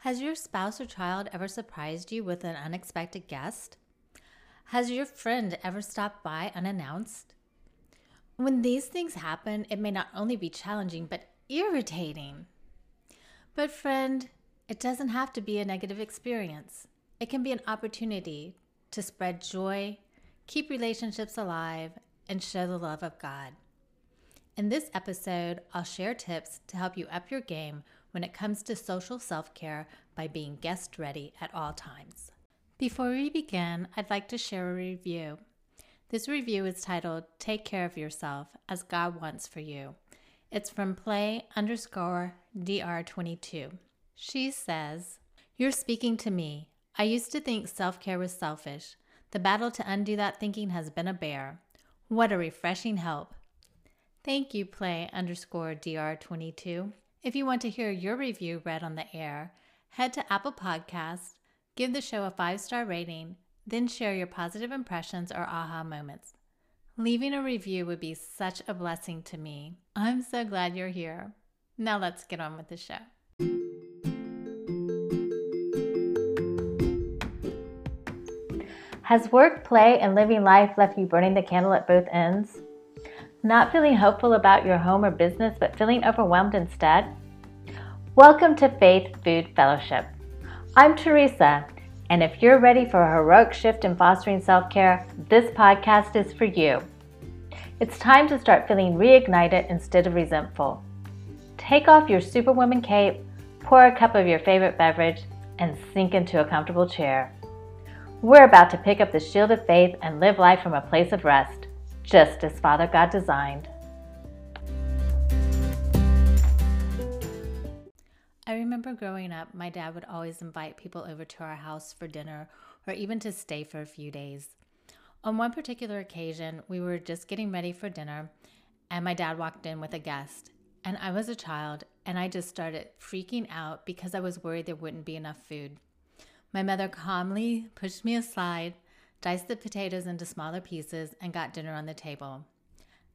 Has your spouse or child ever surprised you with an unexpected guest? Has your friend ever stopped by unannounced? When these things happen, it may not only be challenging, but irritating. But, friend, it doesn't have to be a negative experience. It can be an opportunity to spread joy, keep relationships alive, and show the love of God. In this episode, I'll share tips to help you up your game when it comes to social self care by being guest ready at all times. Before we begin, I'd like to share a review. This review is titled Take Care of Yourself as God Wants for You. It's from play underscore DR22. She says, You're speaking to me. I used to think self care was selfish. The battle to undo that thinking has been a bear. What a refreshing help. Thank you, play underscore DR22. If you want to hear your review read on the air, head to Apple Podcasts, give the show a five star rating, then share your positive impressions or aha moments. Leaving a review would be such a blessing to me. I'm so glad you're here. Now let's get on with the show. Has work, play, and living life left you burning the candle at both ends? Not feeling hopeful about your home or business, but feeling overwhelmed instead? Welcome to Faith Food Fellowship. I'm Teresa, and if you're ready for a heroic shift in fostering self care, this podcast is for you. It's time to start feeling reignited instead of resentful. Take off your Superwoman cape, pour a cup of your favorite beverage, and sink into a comfortable chair. We're about to pick up the shield of faith and live life from a place of rest just as Father God designed. I remember growing up, my dad would always invite people over to our house for dinner or even to stay for a few days. On one particular occasion, we were just getting ready for dinner, and my dad walked in with a guest. And I was a child, and I just started freaking out because I was worried there wouldn't be enough food. My mother calmly pushed me aside diced the potatoes into smaller pieces, and got dinner on the table.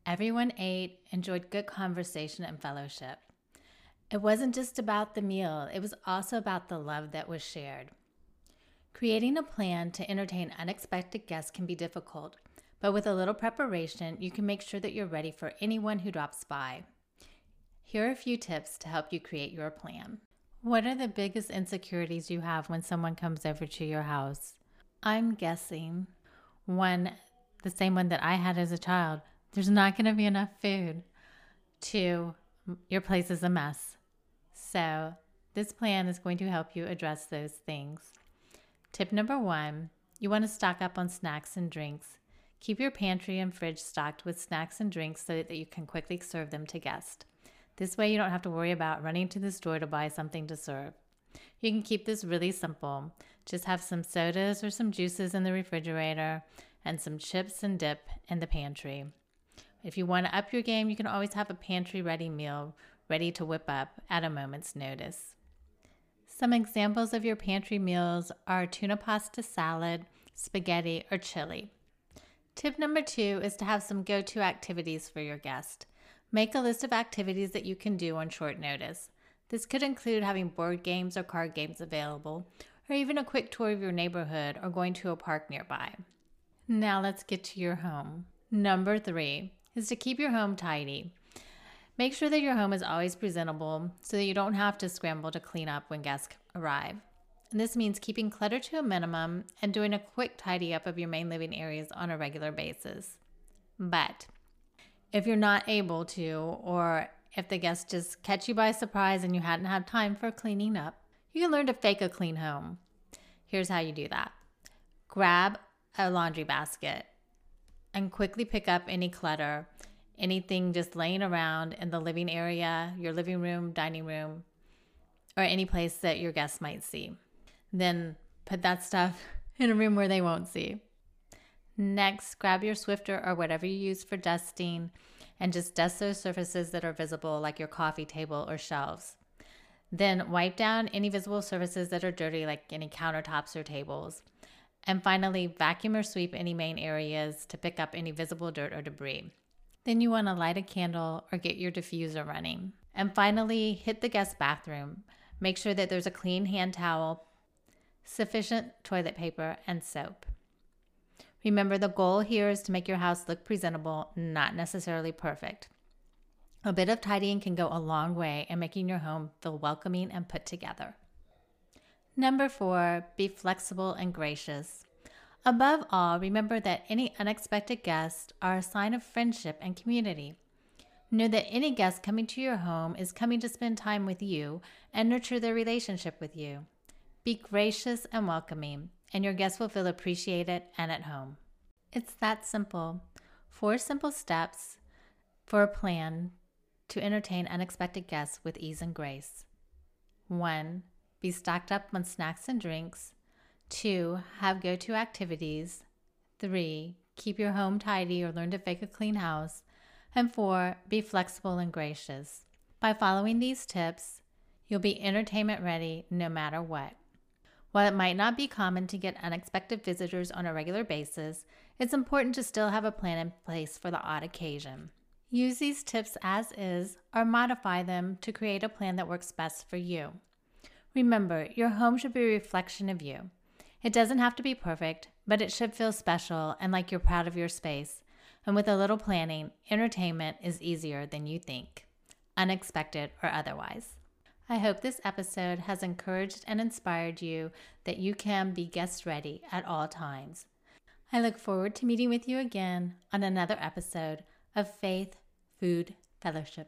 Everyone ate, enjoyed good conversation and fellowship. It wasn't just about the meal, it was also about the love that was shared. Creating a plan to entertain unexpected guests can be difficult, but with a little preparation, you can make sure that you're ready for anyone who drops by. Here are a few tips to help you create your plan. What are the biggest insecurities you have when someone comes over to your house? I'm guessing one, the same one that I had as a child, there's not going to be enough food. Two, your place is a mess. So, this plan is going to help you address those things. Tip number one you want to stock up on snacks and drinks. Keep your pantry and fridge stocked with snacks and drinks so that you can quickly serve them to guests. This way, you don't have to worry about running to the store to buy something to serve. You can keep this really simple. Just have some sodas or some juices in the refrigerator and some chips and dip in the pantry. If you want to up your game, you can always have a pantry ready meal ready to whip up at a moment's notice. Some examples of your pantry meals are tuna pasta salad, spaghetti, or chili. Tip number two is to have some go to activities for your guest. Make a list of activities that you can do on short notice. This could include having board games or card games available, or even a quick tour of your neighborhood or going to a park nearby. Now let's get to your home. Number three is to keep your home tidy. Make sure that your home is always presentable so that you don't have to scramble to clean up when guests arrive. And this means keeping clutter to a minimum and doing a quick tidy up of your main living areas on a regular basis. But if you're not able to, or if the guests just catch you by surprise and you hadn't had time for cleaning up, you can learn to fake a clean home. Here's how you do that grab a laundry basket and quickly pick up any clutter, anything just laying around in the living area, your living room, dining room, or any place that your guests might see. Then put that stuff in a room where they won't see. Next, grab your Swiffer or whatever you use for dusting and just dust those surfaces that are visible, like your coffee table or shelves. Then wipe down any visible surfaces that are dirty, like any countertops or tables. And finally, vacuum or sweep any main areas to pick up any visible dirt or debris. Then you want to light a candle or get your diffuser running. And finally, hit the guest bathroom. make sure that there's a clean hand towel, sufficient toilet paper, and soap. Remember, the goal here is to make your house look presentable, not necessarily perfect. A bit of tidying can go a long way in making your home feel welcoming and put together. Number four, be flexible and gracious. Above all, remember that any unexpected guests are a sign of friendship and community. Know that any guest coming to your home is coming to spend time with you and nurture their relationship with you. Be gracious and welcoming, and your guests will feel appreciated and at home. It's that simple. Four simple steps for a plan to entertain unexpected guests with ease and grace. 1. Be stocked up on snacks and drinks. 2. Have go to activities. 3. Keep your home tidy or learn to fake a clean house. And 4. Be flexible and gracious. By following these tips, you'll be entertainment ready no matter what. While it might not be common to get unexpected visitors on a regular basis, it's important to still have a plan in place for the odd occasion. Use these tips as is or modify them to create a plan that works best for you. Remember, your home should be a reflection of you. It doesn't have to be perfect, but it should feel special and like you're proud of your space. And with a little planning, entertainment is easier than you think, unexpected or otherwise. I hope this episode has encouraged and inspired you that you can be guest ready at all times. I look forward to meeting with you again on another episode of Faith Food Fellowship.